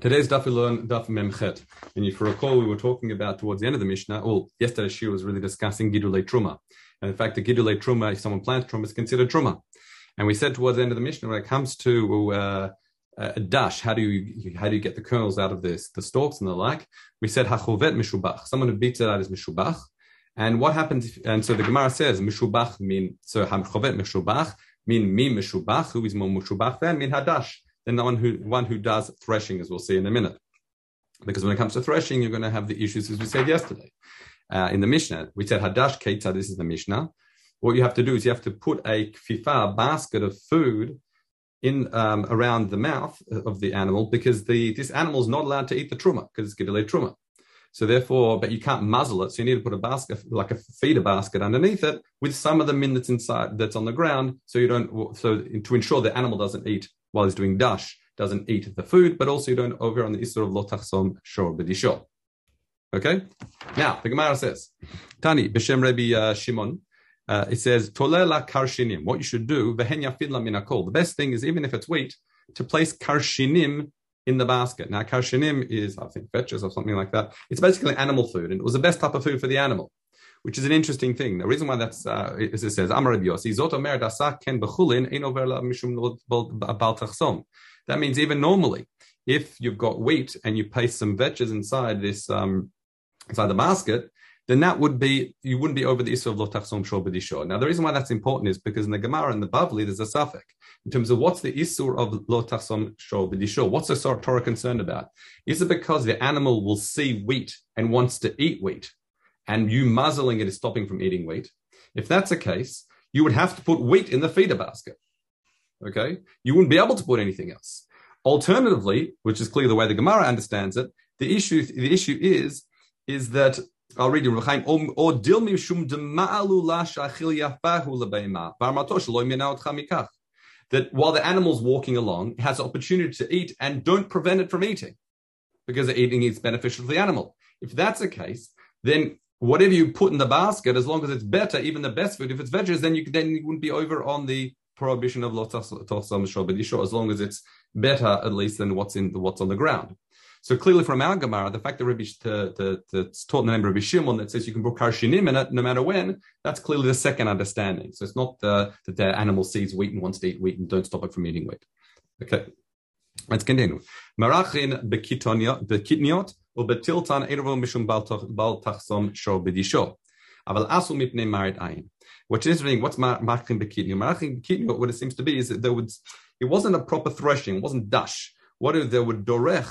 Today's daf we learn daf memchet, and if you recall, we were talking about towards the end of the Mishnah. Well, yesterday's shiur was really discussing gidulei truma, and in fact, the gidulei truma, if someone plants truma, is considered truma. And we said towards the end of the Mishnah, when it comes to uh, a dash, how do you how do you get the kernels out of this, the stalks and the like? We said hachovet mishubach, someone who beats it out is mishubach. And what happens? If, and so the Gemara says mishubach mean so hachovet mishubach mean mi mishubach, who is more mishubach than mean hadash than the one who one who does threshing, as we'll see in a minute. Because when it comes to threshing, you're going to have the issues as we said yesterday. Uh, in the Mishnah, we said hadash keita. This is the Mishnah. What you have to do is you have to put a kfifa, basket of food, in um, around the mouth of the animal because the this animal is not allowed to eat the truma because it's gidulei truma. So therefore, but you can't muzzle it. So you need to put a basket, like a feeder basket underneath it with some of the min that's inside, that's on the ground. So you don't, so to ensure the animal doesn't eat while he's doing dash, doesn't eat the food, but also you don't over on the Isra of Lotachsom Shor B'dishor. Okay? Now, the Gemara says, Tani, B'Shem Rabbi uh, Shimon, uh, it says, Tolela karshinim. What you should do, vehenya fidla minakol. The best thing is, even if it's wheat, to place karshinim in the basket. Now, karshinim is, I think, vetches or something like that. It's basically animal food, and it was the best type of food for the animal which is an interesting thing. The reason why that's, uh, it says, Amar Yossi, Zot Ken Mishum Bal. That means even normally, if you've got wheat and you place some vetches inside this, um, inside the basket, then that would be, you wouldn't be over the issue of lotachsom shor b'dishor. Now, the reason why that's important is because in the Gemara and the Bavli, there's a suffix in terms of what's the issue of lotachsom shor b'dishor. What's the Torah concerned about? Is it because the animal will see wheat and wants to eat wheat? And you muzzling it is stopping from eating wheat, if that's the case, you would have to put wheat in the feeder basket. Okay? You wouldn't be able to put anything else. Alternatively, which is clearly the way the Gemara understands it, the issue, the issue is, is that I'll read you or lo mikach. That while the animal's walking along, it has the opportunity to eat and don't prevent it from eating because the eating is beneficial to the animal. If that's the case, then whatever you put in the basket, as long as it's better, even the best food, if it's vetches, then you then you wouldn't be over on the prohibition of lotasam as long as it's better at least than what's in the, what's on the ground. So clearly, from our Gemara, the fact that Rabbi the, the, the, taught in the name of Rabbi Shimon that says you can put karshinim in it no matter when, that's clearly the second understanding. So it's not uh, that the animal sees wheat and wants to eat wheat and don't stop it from eating wheat. Okay, Let's continue. Marachin bekitniot ubetiltan ervo mishum baltachsom sho bedisho. Aval asu mipnei marit ayin. Which is interesting. What's marachin bekitniot? Marachin bekitniot, what it seems to be is that there would, it wasn't a proper threshing, it wasn't dash. What if there would dorech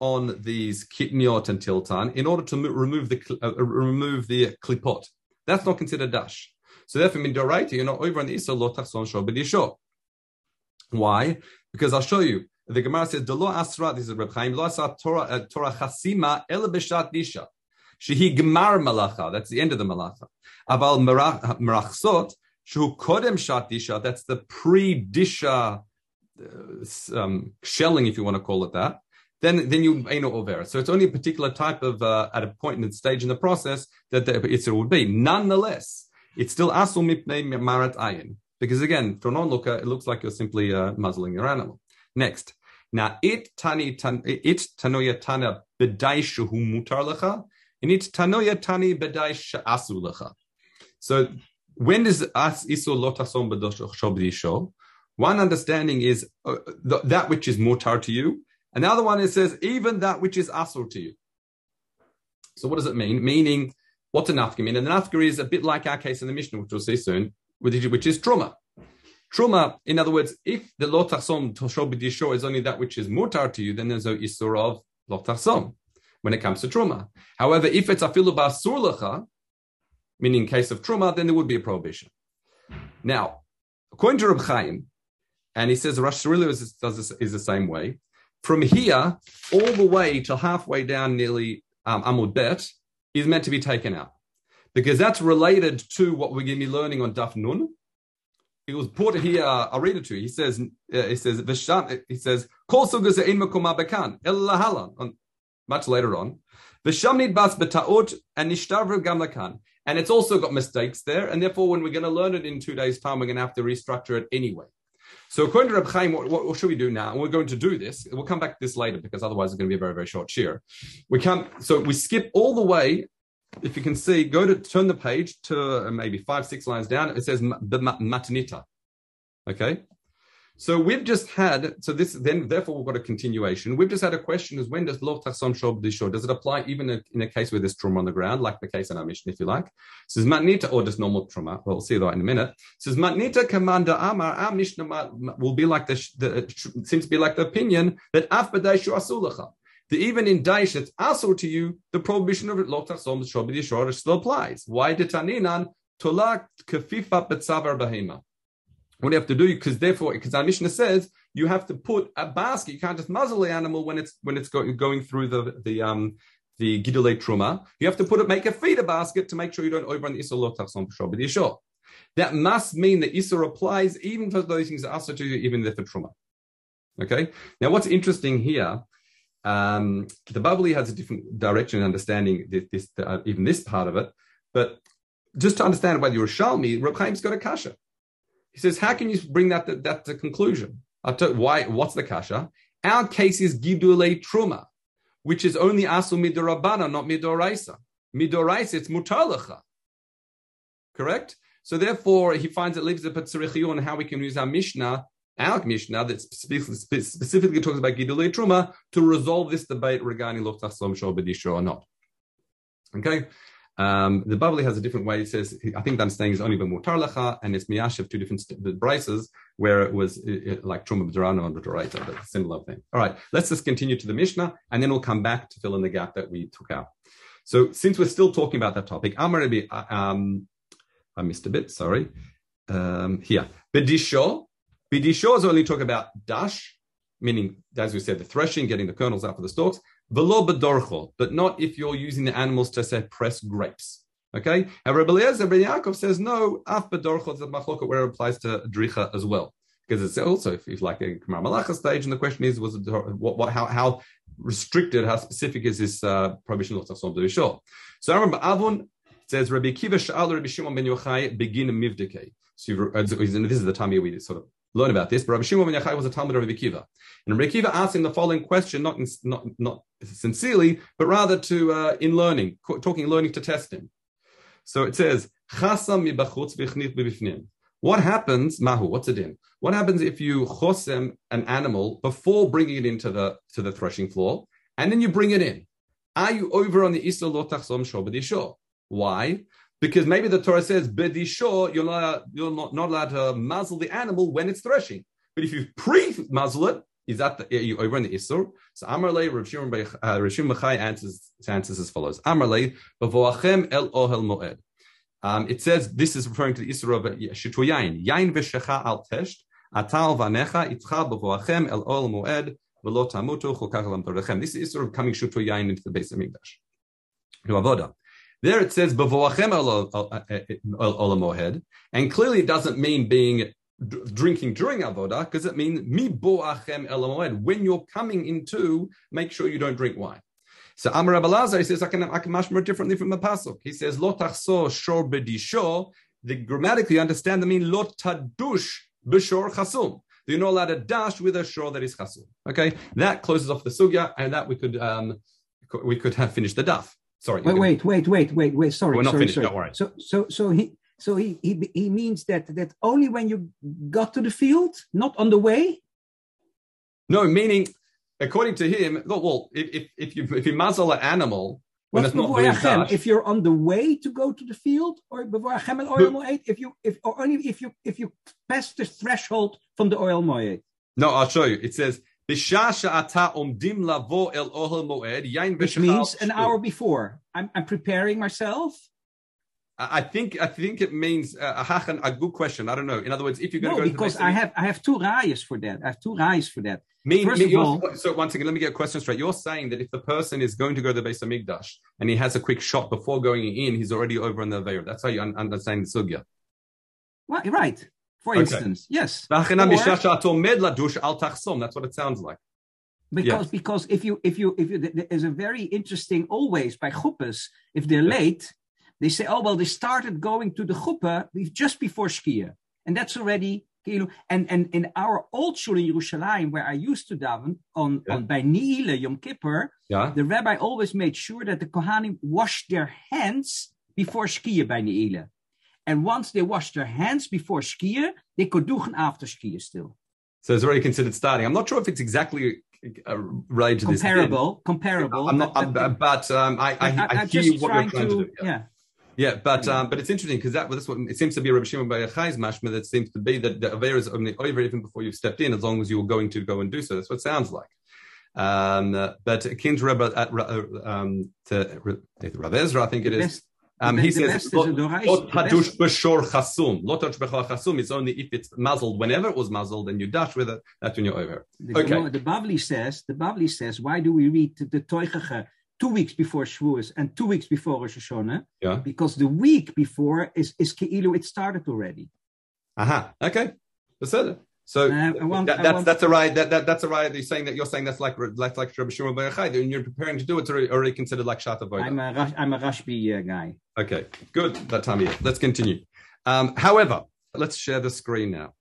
on these kitniot and tiltan in order to remove the uh, remove the klipot. That's not considered dash. So therefore, in Doraita, you're not over on the Issa lo tachson show Why? Because I'll show you. The Gemara says, "Delo asra." This is Reb Chaim. Lo asra Torah uh, Torah chasima el b'shat disha. Shehi gemar malacha. That's the end of the malacha. Aval merachsot shu kodem shat disha. That's the pre-disha uh, um, shelling, if you want to call it that. Then, then you ain't over. So it's only a particular type of uh, at a point in the stage in the process that the it would be. Nonetheless, it's still asul mipnei marat ayin because again, for an onlooker, it looks like you're simply uh, muzzling your animal. Next. Now, it tani tan, it tanoya tana bedai shehu mutar lecha, and it tanoya tani bedai she'asu lecha. So, when does as iso lotasom bedosho One understanding is uh, that which is mutar to you. Another one it says even that which is asur to you. So, what does it mean? Meaning, what's a nafka mean? And the nafka is a bit like our case in the Mishnah, which we'll see soon, which is truma. Truma, in other words, if the lotachsom toshol b'dishor is only that which is mutar to you, then there's no isur of lotachsom when it comes to truma. However, if it's afilu basur lecha, meaning in case of truma, then there would be a prohibition. Now, according to Reb Chaim, and he says Rosh is, does this, is the same way. From here all the way to halfway down, nearly um, Amud Bet, is meant to be taken out because that's related to what we're going to be learning on Daf Nun, it was put here. I'll read it to you. He says, uh, he says, Visham, he says, Kol sugas bekan elahalan. Much later on, Vishamnid bas betaut and nishtarvu gamlakan. And it's also got mistakes there, and therefore, when we're going to learn it in two days' time, we're going to have to restructure it anyway. So according to Reb Chaim, what, what, should we do now? And we're going to do this. We'll come back to this later because otherwise it's going to be a very, very short shiur. We come, so we skip all the way. If you can see, go to turn the page to uh, maybe five, six lines down. It says the matanita. Okay. So we've just had, so this then therefore we've got a continuation. We've just had a question is when does lo tachsom shob? Does it apply even in a case where there's truma on the ground, like the case in our Mishnah, if you like? Says matnita or just normal truma. Well, we'll see that in a minute. Says matnita commander amar, mishnah will be like the, the seems to be like the opinion that af b'daishu asulacha. That even in Daish it's also to you, the prohibition of lo tachsom shob dishor still applies. Why did taninan tolak kafifa betzavar bahema? What do you have to do? Because therefore, because our Mishnah says you have to put a basket. You can't just muzzle the animal when it's when it's going going through the the um the gidule truma. You have to put it, make a feeder basket to make sure you don't overrun the isur lotachson for yishor. That must mean that isur applies even for those things that are to you, even there for truma. Okay. Now, what's interesting here? Um, the Babli has a different direction in understanding this, this uh, even this part of it, but just to understand whether you're a Shalmi, Reb Chaim's got a kasha. He says, how can you bring that to, that to conclusion? why? What's the kasha? Our case is gidule truma, which is only asu midorabana, not midoraisa. Midoraisa, it's mutalacha. Correct? So therefore, he finds it leaves the patzirichiyu on how we can use our mishnah, our mishnah that specifically, specifically talks about gidule truma to resolve this debate regarding lochtach som or not. Okay. Um, the Babli has a different way. It says, I think the understanding is only b'mutar lecha, and it's miyashiv two different st- braces where it was it, it, like truma b'drano and b'doraita, but similar thing. All right, let's just continue to the Mishnah, and then we'll come back to fill in the gap that we took out. So since we're still talking about that topic, Amar uh, um, I missed a bit. Sorry. Um, here, b'disho, b'disho is only talk about dash, meaning as we said, the threshing, getting the kernels out for the stalks. Velo bedorcho, but not if you're using the animals to say press grapes. Okay, and Rabbi Eliezer Ben Yaakov says no. Af bedorcho is a machloket where it applies to dricha as well, because it's also if, if like a Kamar Malacha stage, and the question is was it, what, what how how restricted, how specific is this uh, prohibition of tzom to. So I remember Avon says Rabbi Kiva Sha'al Rabbi Shimon Ben Yochai begin mivdeke. So uh, this is the time here we sort of learn about this. But Rabbi Shimon ben Yochai was a Talmud of Rabbi Kiva, and Rabbi Kiva asked him the following question, not in, not not sincerely, but rather to uh, in learning, talking learning to test him. So it says, What happens, Mahu? What's it in? What happens if you chosem an animal before bringing it into the to the threshing floor, and then you bring it in? Are you over on the isur lotachsom shor Why? Because maybe the Torah says, Bedisho, you're not, you're not, not allowed to muzzle the animal when it's threshing. But if you pre-muzzle it, is that the, you over in the Isur? So Amarle, Rav Shimon Mechai answers, answers as follows. Amarle, Bavoachem el ohel moed. Um, it says this is referring to the Isur of Shitu Yain. Yain v'shecha al tesht, atal vanecha itcha bavoachem el ohel moed, v'lo tamutu chokach lam This is Isur of coming Shitu Yain into the base of Mikdash. To avoda. There it says b'voachem olam mohed, and clearly it doesn't mean being drinking during avodah, because it means mi boachem mohed. When you're coming into, make sure you don't drink wine. So Amar Abelazar, he says, I can, I can mashmer differently from the pasuk. He says, lo tachso shor bedisho. The grammatically understand the mean lo tadush b'shor chasum. You're not allowed to dash with a shor that is chasum. Okay, that closes off the sugya, and that we could um, we could have finished the daf. Sorry. Wait, wait, wait, wait, wait, wait. Sorry. We're not sorry, finished. Sorry. Don't worry. So, so, so he, so he, he, he means that that only when you got to the field, not on the way. No, meaning, according to him, well, if if you if you muzzle an animal when it's not doing If you're on the way to go to the field, or before Hashem and oil moed, if you if or only if you if you pass the threshold from the oil moed. No, I'll show you. It says which means an hour before. I'm, I'm preparing myself. I think I think it means uh, a good question. I don't know. In other words, if you're going no, to go because I have I have two rayas for that. I have two rayas for that. Me, First me, of all, so once again, let me get a question straight. You're saying that if the person is going to go to the base of Migdash and he has a quick shot before going in, he's already over in the Aveir. That's how you understand the sugya. Right, right. For okay. instance, yes. That's what it sounds like. Because yes. because if you if you if you there's a very interesting always by chuppahs if they're late they say oh well they started going to the chuppah just before skier and that's already. And, and in our old shul in Yerushalayim, where I used to daven on, Yeah. on by Ni'ile, Yom Kippur, Yeah. the rabbi always made sure that the Kohanim washed their hands before skiën by Ni'ile. And once they washed their hands before skiën, they could do an after skiën still. So it's already considered starting. I'm not sure if it's exactly uh, related to this. Comparable, comparable. I'm not, but- I'm, but- um, I, I, I, I'm hear what you're trying to, to, do. Yeah. yeah. Yeah, but um, but it's interesting because that that's what it seems to be a Rabbi Shimon Bar Yochai's mashma that seems to be that the aver is only over even before you've stepped in, as long as you were going to go and do so. That's what it sounds like. Um, uh, but akin to Rabbi uh, um, to Rav Ezra, I think it is. Um, he says, "Lot a doraisa- lot the hadush b'shor chasum. Lot hadush b'chor chasum is only if it's muzzled. Whenever it was muzzled then you dash with it, that's when you're over. The, Okay. Gemara- the Bavli says, the Bavli says, why do we read the, Toichache two weeks before Shavuos and two weeks before Rosh Hashanah? Yeah. Because the week before is, is Keilu, it started already. Aha. Okay. That's it. So Uh, want- that, that's that's a right. That, that that's a right. You're saying that you're saying that's like like like Rabbi Shimon Bar Yochai. When you're preparing to do it, it's already, already considered like Shat I'm Avodah. a, Rash- I'm a Rashbi uh, guy. Okay, good. That time of year. Let's continue. Um, however, let's share the screen now.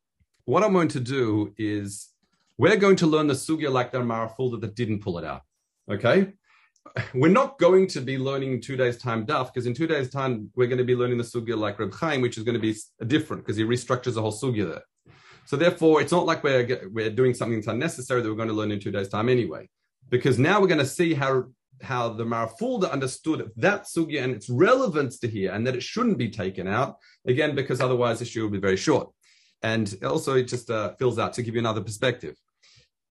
What I'm going to do is we're going to learn the sugya like the Marafulda that didn't pull it out. Okay. We're not going to be learning in two days' time daf because in two days' time we're going to be learning the sugya like Reb Chaim, which is going to be different because he restructures the whole sugya there. So therefore, it's not like we're we're doing something that's unnecessary that we're going to learn in two days' time anyway, because now we're going to see how how the Marafulda understood that sugya and its relevance to here, and that it shouldn't be taken out again because otherwise the issue will be very short. And also, it just uh, fills out to give you another perspective.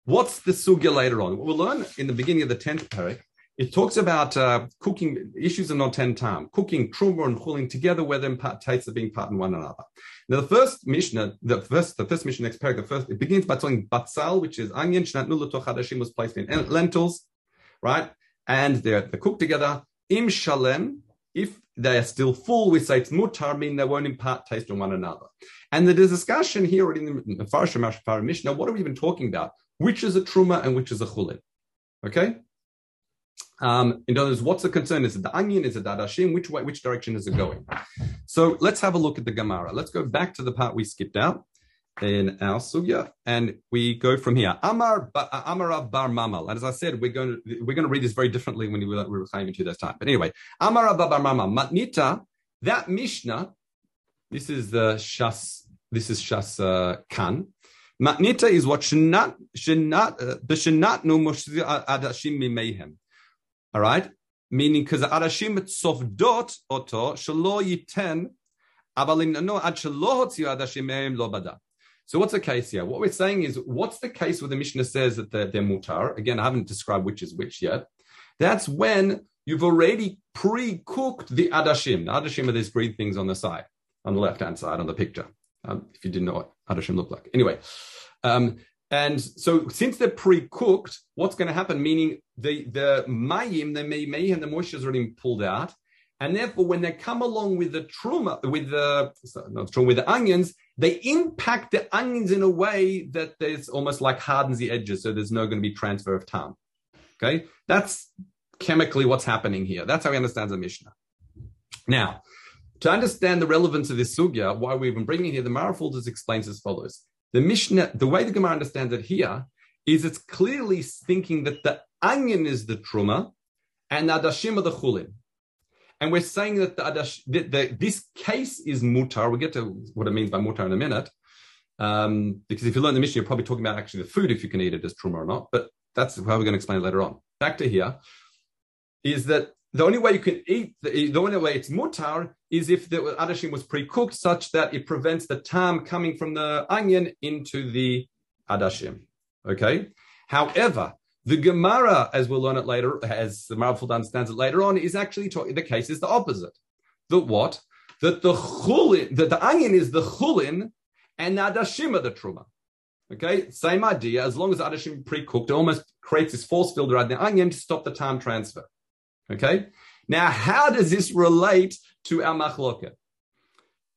What's the sugya later on? What we'll learn in the beginning of the tenth parak. It talks about uh, cooking issues of non ten time, cooking truma and chulin together, where them part tastes of being part in one another. Now, the first Mishnah, the first, the first Mishnah, next parak, the first, it begins by telling batzal, which is onion, shnatnu l'toch hadashim was placed in lentils, right? And they're, they're cooked together. Im shalem, if they are still full, we say it's mutar, meaning they won't impart taste on one another. And there's a discussion here in the- in Farsh Mishnah. What are we even talking about? Which is a truma and which is a chulin? Okay. Um, in other words, what's the concern? Is it the onion? Is it the adashim? Which way, which direction is it going? So let's have a look at the Gemara. Let's go back to the part we skipped out in our sugya, and we go from here. Amar ba, Bar Mamal. And as I said, we're going to we're going to read this very differently when we were we were claiming in two time. But anyway, Amar Bar Mamal Matnita. That Mishnah. This is the Shas. This is Shas uh, Kan. Matnita is what shenat shenat uh, the shenat no adashim mimehem. All right, meaning because adashim tzovdot oto shelo yiten avalim no ad shelo hotziu adashim mehem lo bada. So what's the case here? What we're saying is, what's the case where the Mishnah says that they're, they're mutar? Again, I haven't described which is which yet. That's when you've already pre-cooked the adashim. The adashim are these green things on the side, on the left-hand side on the picture. Um, if you didn't know what adashim look like. Anyway, um, and so since they're pre-cooked, what's going to happen? Meaning the the mayim, the may and the moisture is already pulled out, and therefore when they come along with the truma, with the not truma, with the onions, they impact the onions in a way that there's almost like hardens the edges, so there's no going to be transfer of time. Okay, that's chemically what's happening here. That's how he understands the Mishnah. Now, to understand the relevance of this sugya, why we've been bringing here, the Marafuldas explains as follows. The Mishnah, the way the Gemara understands it here, is it's clearly thinking that the onion is the truma and adashim are the chulin. And we're saying that the adash, the, the, this case is mutar. We'll get to what it means by mutar in a minute. Um, because if you learn the Mishnah, you're probably talking about actually the food, if you can eat it as truma or not. But that's how we're going to explain it later on. Back to here is that the only way you can eat, the, the only way it's mutar is if the adashim was pre-cooked such that it prevents the tam coming from the onion into the adashim. Okay. However, the Gemara, as we'll learn it later, as the Marafuld understands it later on, is actually talking, the case is the opposite. That what? That the chulin, that the onion is the chulin and the adashim are the truma. Okay, same idea. As long as adashim pre-cooked, it almost creates this force field around the onion to stop the time transfer. Okay. Now, how does this relate to our machloket?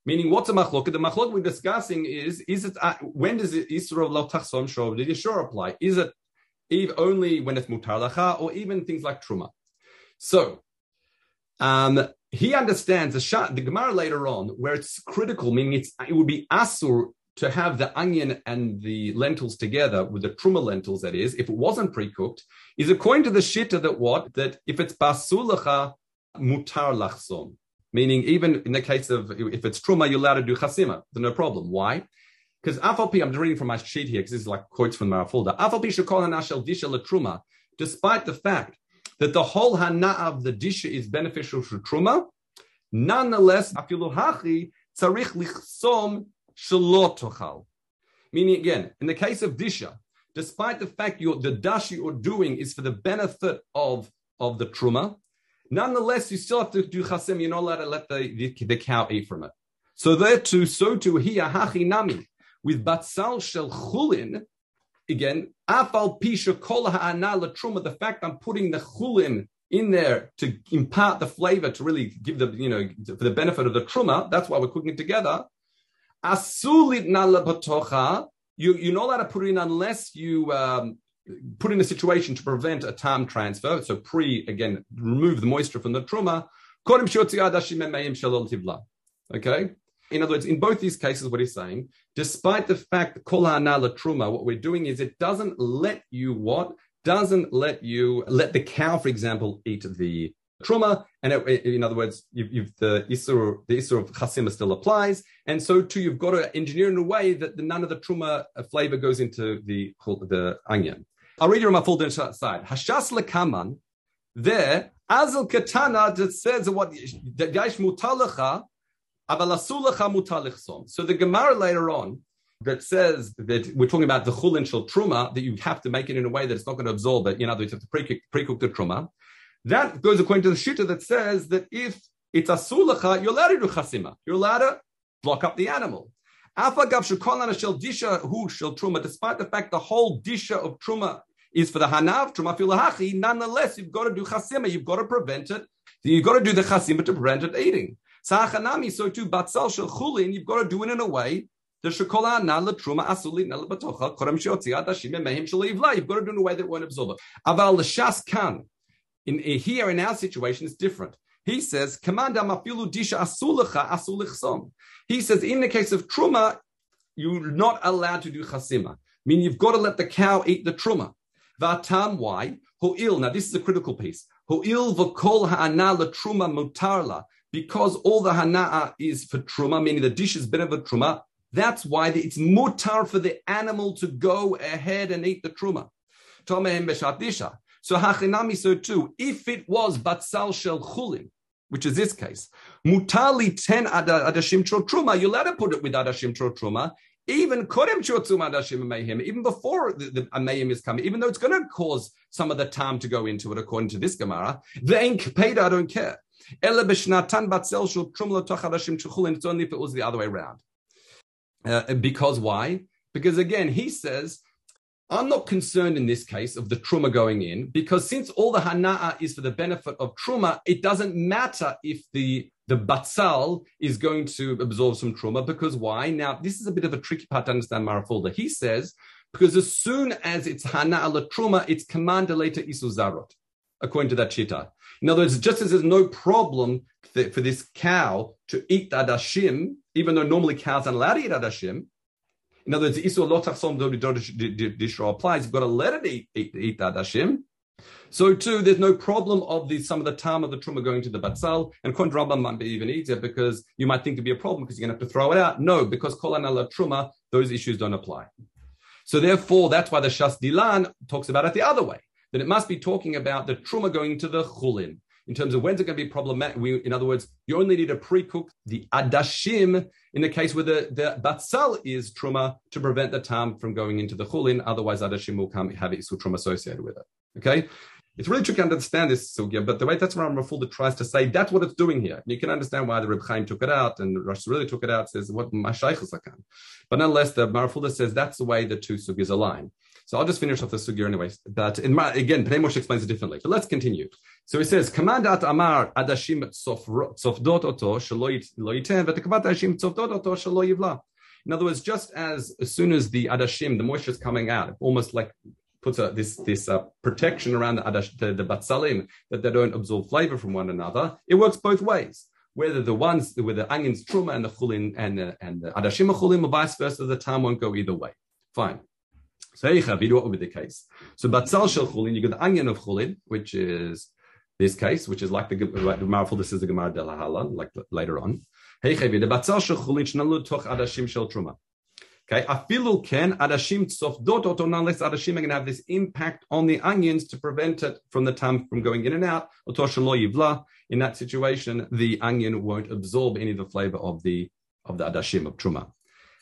Meaning, what's a machloket? The machloket we're discussing is: is it uh, when does it Isra lo tachsom shov did Yeshua apply? Is it only when it's mutar lacha, or even things like truma? So, um, he understands the the Gemara later on, where it's critical, meaning it's it would be asur to have the onion and the lentils together with the truma lentils, that is, if it wasn't pre-cooked, is according to the shitta that what? That if it's basulacha, mutar lachsom. Meaning, even in the case of if it's truma, you're allowed to do chasima. No problem. Why? Because afalpi, I'm just reading from my sheet here because this is like quotes from the folder. Afalpi shekol hanashel disha truma, despite the fact that the whole hana of the disha is beneficial for truma, nonetheless, afilu hachi tzarich lichsom shalot Meaning again, in the case of disha, despite the fact you're, the dash you're doing is for the benefit of, of the truma, nonetheless you still have to do chasim. You're not allowed to let the, the, the cow eat from it. So there too, so too here hachi nami with batzal shel chulin. Again, afal pisha kol ha'ana truma. The fact I'm putting the chulin in there to impart the flavor to really give the you know for the benefit of the truma. That's why we're cooking it together. Asulit nala You, you're not allowed to put it in unless you um, put in a situation to prevent a time transfer. So pre, again, remove the moisture from the truma. Okay. In other words, in both these cases, what he's saying, despite the fact that kol truma, what we're doing is it doesn't let you what? Doesn't let you let the cow, for example, eat the truma, and it, in other words, you've, you've, the isur the isur of chasima still applies, and so too you've got to engineer in a way that the, none of the truma flavor goes into the the onion. I'll read you on my full side. Hashas lekaman, there azal katana that says what avalasulacha mutalichsom. So the Gemara later on that says that we're talking about the chulin shel truma that you have to make it in a way that it's not going to absorb it. In other words, you have to pre-cook, pre-cook the truma. That goes according to the shita that says that if it's a sulacha, you're allowed to do chasima. You're allowed to block up the animal. Afagav shekolana shel disha hu shel truma. Despite the fact the whole disha of truma is for the hanav truma filahachi, nonetheless you've got to do chasima. You've got to prevent it. You've got to do the chasima to prevent it eating. Sachanami, so too batzal shel chulin. You've got to do it in a way. You've got to do it in a way that won't absorb it. Aval l'shas kan. In, eh, here, in our situation, it's different. He says, "Commander mafilu disha asulicha asulichsom." He says, in the case of truma, you're not allowed to do chasima. I mean, you've got to let the cow eat the truma. Vatam why? Ho'il. Now, this is a critical piece. Ho'il v'kol ha'ana truma mutarla. Because all the hana'a is for truma, meaning the dish is better for truma. That's why it's mutar for the animal to go ahead and eat the truma. So hachinami so too. If it was batzal shel chulin, which is this case, mutali ten adashim tro truma, you're allowed put it with adashim tro truma, even kodem chotzum adashim mayhem, even before the, the mayhem is coming, even though it's going to cause some of the time to go into it, according to this Gemara, the ain't I don't care. Ela b'shnatan batzel shel truma lotoch adashim chulin. It's only if it was the other way around. Uh, because why? Because again, he says I'm not concerned in this case of the truma going in because since all the hana'a is for the benefit of truma, it doesn't matter if the the batzal is going to absorb some truma because why? Now this is a bit of a tricky part to understand Marafulda. He says because as soon as it's hana'a la truma, it's commanded later isuzarot, according to that shita. In other words, just as there's no problem for this cow to eat adashim, even though normally cows aren't allowed to eat adashim, in other words, the Isur Lotachsom Dishra applies. You've got to let it eat, eat, eat that Hashem. So too, there's no problem of the some of the time of the truma going to the batzal, and Kondraba might be even easier because you might think it'd be a problem because you're going to have to throw it out. No, because kolanala truma, those issues don't apply. So therefore, that's why the Shas Dilan talks about it the other way. That it must be talking about the truma going to the chulin in terms of when's it going to be problematic. We, in other words, you only need to pre-cook the adashim in the case where the, the batzal is truma to prevent the tam from going into the chulin. Otherwise, adashim will come have isu truma associated with it. Okay. It's really tricky to understand this sugya, but the way that's what Rafulda tries to say, that's what it's doing here. You can understand why the Reb Chaim took it out and Rosh really took it out, says what Mashaychus But nonetheless, the Marafulda says that's the way the two sugyas align. So I'll just finish off the sugya anyway. But in my, again, Pnei Moshe explains it differently. But let's continue. So he says, "Command amar adashim tzofdot oto shelo yitem v'tekvat adashim tzofdot oto shelo yivla." In other words, just as as soon as the adashim, the moisture is coming out, almost like puts a, this this uh, protection around the, adash, the, the batzalim that they don't absorb flavor from one another. It works both ways. whether the ones with the onions truma and the chulin and the, and the adashim chulin or vice versa, the time won't go either way. Fine. So what would be the case? So batzal shel chulin, you get the onion of chulin, which is this case, which is like the Gemara this is the Gemara de la like later on. Hey, the batzal shel chulin shnalu toch adashim shel truma. Okay, afilu ken adashim tzofdot oto unless adashim are going to have this impact on the onions to prevent it from the tam from going in and out. In that situation, the onion won't absorb any of the flavor of the of the adashim of truma.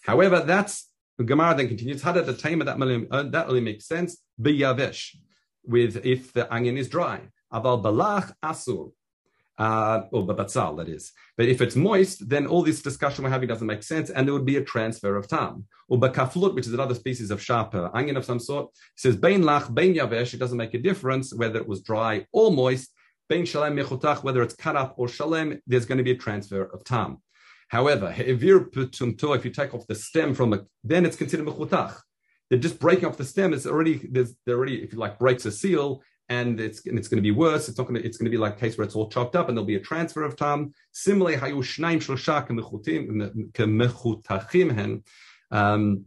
However, that's the Gemara then continues. Had did the tamer that uh, that only makes sense? Be Biyavesh, with if the onion is dry. Aval balach asur uh, or babatzal, that is. But if it's moist, then all this discussion we're having doesn't make sense, and there would be a transfer of tam. Or bakaflut, which is another species of sharper onion of some sort, says bein lach, bein yavesh, it doesn't make a difference whether it was dry or moist. Bein shalem mechutach, whether it's cut up or shalem, there's going to be a transfer of tam. However, if you take off the stem from it, then it's considered mechutach. They're just breaking off the stem. It's already there's already if you like breaks a seal, and it's and it's going to be worse. It's not going to. It's going to be like a case where it's all chopped up, and there'll be a transfer of time. Similarly, hayu shnaim shlosha kemechutachim. Um,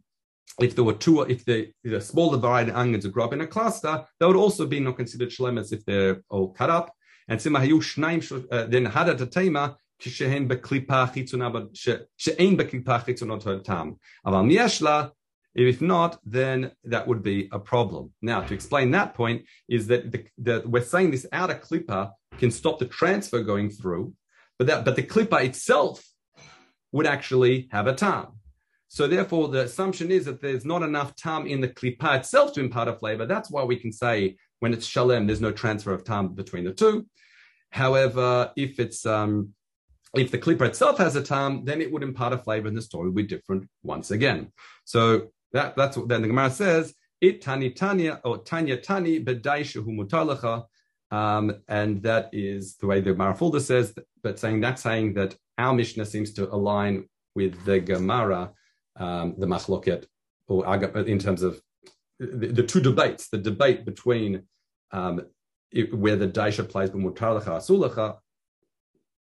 if there were two, if the, the smaller variety of onions grow up in a cluster, that would also be not considered shlemas if they're all cut up. And sima hayu uh, then hadat atema כשהן בקליפה החיצונה, ש, שאין בקליפה החיצונה טעם. אבל אם יש לה, If not, then that would be a problem. Now, to explain that point is that, the, that we're saying this outer klipa can stop the transfer going through, but that but the klipa itself would actually have a tam. So therefore, the assumption is that there's not enough tam in the klipa itself to impart a flavor. That's why we can say when it's shalem, there's no transfer of tam between the two. However, if it's um, if the klipa itself has a tam, then it would impart a flavor, and the story would be different once again. So that, that's what then the Gemara says, it tani tanya or tanya tani bedaishahu mutalacha. Um, and that is the way the Marafulda says, but saying that's saying that our Mishnah seems to align with the Gemara, um, the Machloket, or in terms of the, the, two debates, the debate between um, it, where the Daisha plays b'mutalacha asulacha,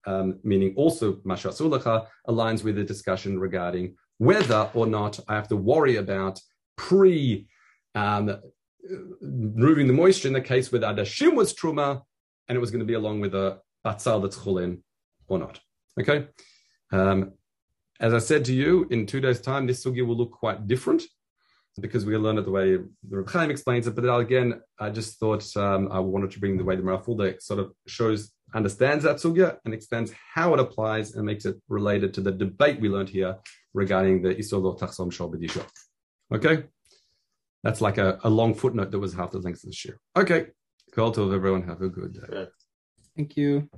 um, meaning also masha asulacha, aligns with the discussion regarding whether or not I have to worry about pre um, removing the moisture in the case the adashim was truma and it was going to be along with a batzal that's chulin or not. Okay. Um, as I said to you, in two days' time, this sugi will look quite different because we learn it the way the Chaim explains it. But again, I just thought um, I wanted to bring the way the Marafulda sort of shows, understands that sugya and explains how it applies and makes it related to the debate we learned here regarding the Isolo Tachsom Shol B'disho. Okay? That's like a, a long footnote that was half the length of the shiur. Okay. Call to everyone. Have a good day. Thank you.